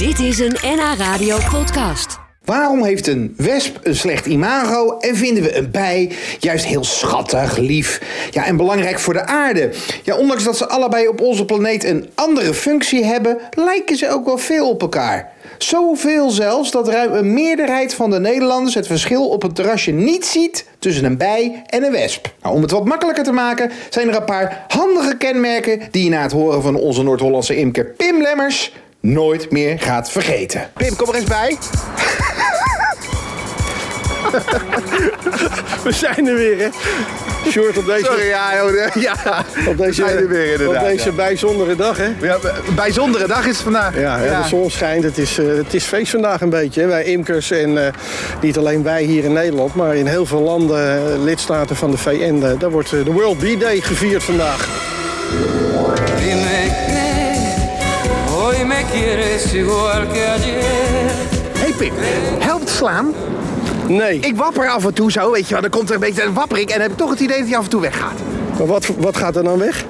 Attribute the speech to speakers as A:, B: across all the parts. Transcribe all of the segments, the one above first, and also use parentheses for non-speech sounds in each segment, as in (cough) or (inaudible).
A: Dit is een NH Radio podcast.
B: Waarom heeft een wesp een slecht imago en vinden we een bij juist heel schattig, lief ja, en belangrijk voor de aarde? Ja, ondanks dat ze allebei op onze planeet een andere functie hebben, lijken ze ook wel veel op elkaar. Zoveel zelfs dat ruim een meerderheid van de Nederlanders het verschil op een terrasje niet ziet tussen een bij en een wesp. Nou, om het wat makkelijker te maken zijn er een paar handige kenmerken die je na het horen van onze Noord-Hollandse imker Pim Lemmers nooit meer gaat vergeten. Pim, kom er eens bij. (laughs)
C: We zijn er weer, hè? Short op deze,
B: Sorry, ja, joh, ja.
C: op deze,
B: er weer inderdaad,
C: op deze
B: ja.
C: bijzondere dag, hè?
B: Ja, bijzondere dag is het vandaag.
C: Ja, ja, de zon schijnt. Het is, eh, het is feest vandaag een beetje. Hè? Wij imkers en eh, niet alleen wij hier in Nederland, maar in heel veel landen, eh, lidstaten van de VN, daar wordt de World Bee Day gevierd vandaag.
D: Me quieres igual que ayer.
B: Hey Pim, helpt slaan?
C: Nee,
B: Ik wapper af en toe zo, weet je wel. Dan komt er een beetje een wapper ik en dan heb ik toch het idee dat hij af en toe weggaat.
C: maar wat, wat gaat er dan weg?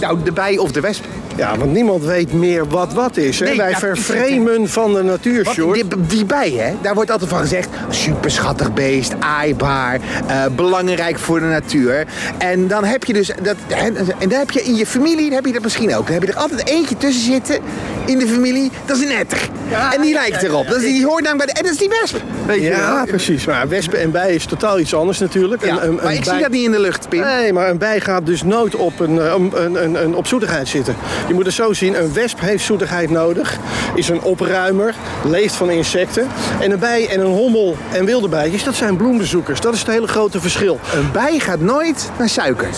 B: Nou, de bij of de wesp.
C: Ja, want niemand weet meer wat wat is. Hè?
B: Nee,
C: Wij vervremen van de natuur,
B: Wat, die, die bij, hè, daar wordt altijd van gezegd... super schattig beest, aaibaar, eh, belangrijk voor de natuur. En dan heb je dus... Dat, en dan heb je in je familie, dan heb je dat misschien ook. Dan heb je er altijd eentje tussen zitten in de familie. Dat is een etter. en die lijkt erop. Dat is, die hoort dan bij de... En dat is die wesp. Weet je
C: Ja,
B: wel?
C: precies. Maar wespen en bijen is totaal iets anders natuurlijk.
B: Ja,
C: Een- een-
B: maar ik zie dat niet in de lucht, Pim.
C: Nee, maar een bij gaat dus nooit op een, eh, een, een, een, een op zoetigheid zitten. Je moet het zo zien, een wesp heeft zoetigheid nodig, is een opruimer, leeft van insecten. En een bij en een hommel en wilde bijtjes, dat zijn bloembezoekers. Dat is het hele grote verschil.
B: Een bij gaat nooit naar suiker.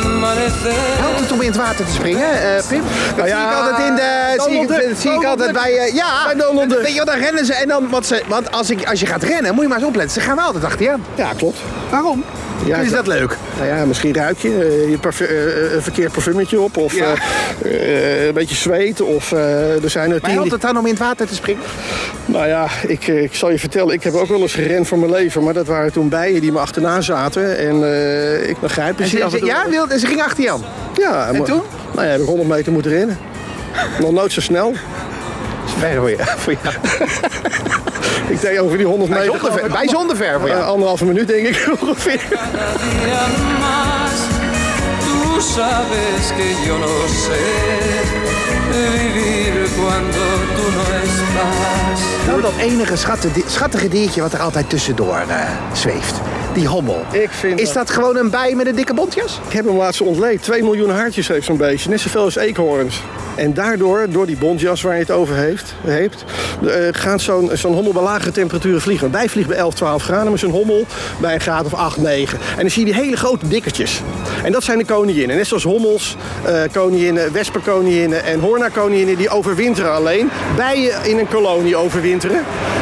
B: Helpt het om in het water te springen, eh, Pim? Dat
C: Nou ja,
B: zie ik altijd in de... Zie ik,
C: Duck,
B: dat zie ik
C: Donald
B: altijd bij... eh, ja,
C: Bij Donald Duck.
B: Weet je, wat, dan rennen ze en dan... Want, ze, want als, ik, als je gaat rennen, moet je maar eens opletten. Ze gaan wel altijd achter je aan.
C: Ja, klopt.
B: Waarom?
C: Ja,
B: is dat leuk?
C: Nou ja, misschien ruik je eh, je een verkeerd parfumetje op. Of
B: Ja.
C: eh, eh, een beetje zweet. Of eh, er zijn er
B: Maar helpt
C: die-
B: het dan om in het water te springen?
C: Nou ja, ik, ik zal je vertellen, ik heb ook wel eens gerend voor mijn leven. Maar dat waren toen bijen die me achterna zaten. En eh, ik begrijp
B: ze, en ze gingen achter je aan.
C: ja,
B: En toen?
C: Nou ja, heb ik 100 meter moeten rennen. Nog nooit zo snel.
B: Ver voor je. Voor je.
C: Ik deed over die 100 meter.
B: Bijzonder ver, bijzonder ver voor jou.
C: anderhalve minuut denk ik (laughs) ongeveer.
D: Cada día más. Tú sabes que yo no sé vivir cuando tú no estás.
B: Nou, dat enige schatte, schattige diertje wat er altijd tussendoor eh, zweeft. Die hommel.
C: Ik vind
B: Is
C: dat-
B: dat gewoon een bij met een dikke bontjas?
C: Ik heb hem laatst ontleed. 2 miljoen haartjes heeft zo'n beestje. Net zoveel als eekhoorns. En daardoor, door die bontjas waar je het over heeft, heeft eh, gaat zo'n zo'n hommel bij lagere temperaturen vliegen. Een bij vliegt bij 11, 12 graden, maar zo'n hommel bij een graad of 8, 9. En dan zie je die hele grote dikkertjes. En dat zijn de koninginnen. Net zoals hommels, eh koninginnen, wespenkoninginnen en hoornakoninginnen, die overwinteren alleen. Bijen in een kolonie overwinteren.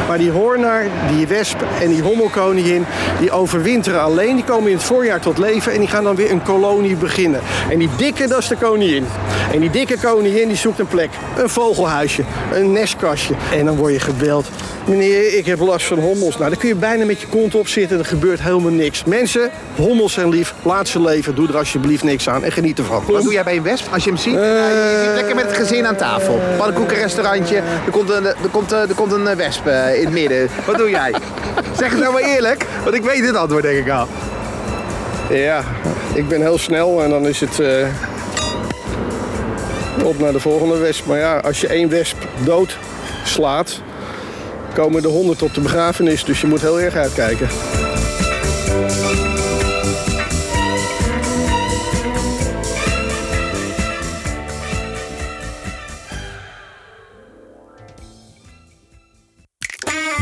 C: Maar die hoornaar, die wesp en die hommelkoningin, die overwinteren alleen. Die komen in het voorjaar tot leven en die gaan dan weer een kolonie beginnen. En die dikke, dat is de koningin. En die dikke koningin, die zoekt een plek. Een vogelhuisje, een nestkastje. En dan word je gebeld. Meneer, ik heb last van hommels. Nou, dan kun je bijna met je kont op zitten en er gebeurt helemaal niks. Mensen, hommels zijn lief. Laat ze leven. Doe er alsjeblieft niks aan en geniet ervan.
B: Wat doe jij bij een wesp als je hem ziet? Nou, je zit lekker met het gezin aan tafel. Pannenkoekenrestaurantje. Er komt een, er komt, eh, er komt een wesp in het midden. Wat doe jij? (laughs) Zeg het nou maar eerlijk, want ik weet het antwoord denk ik al.
C: Ja, ik ben heel snel en dan is het eh, op naar de volgende wesp. Maar ja, als je één wesp dood slaat, komen er honderd op de begrafenis. Dus je moet heel erg uitkijken.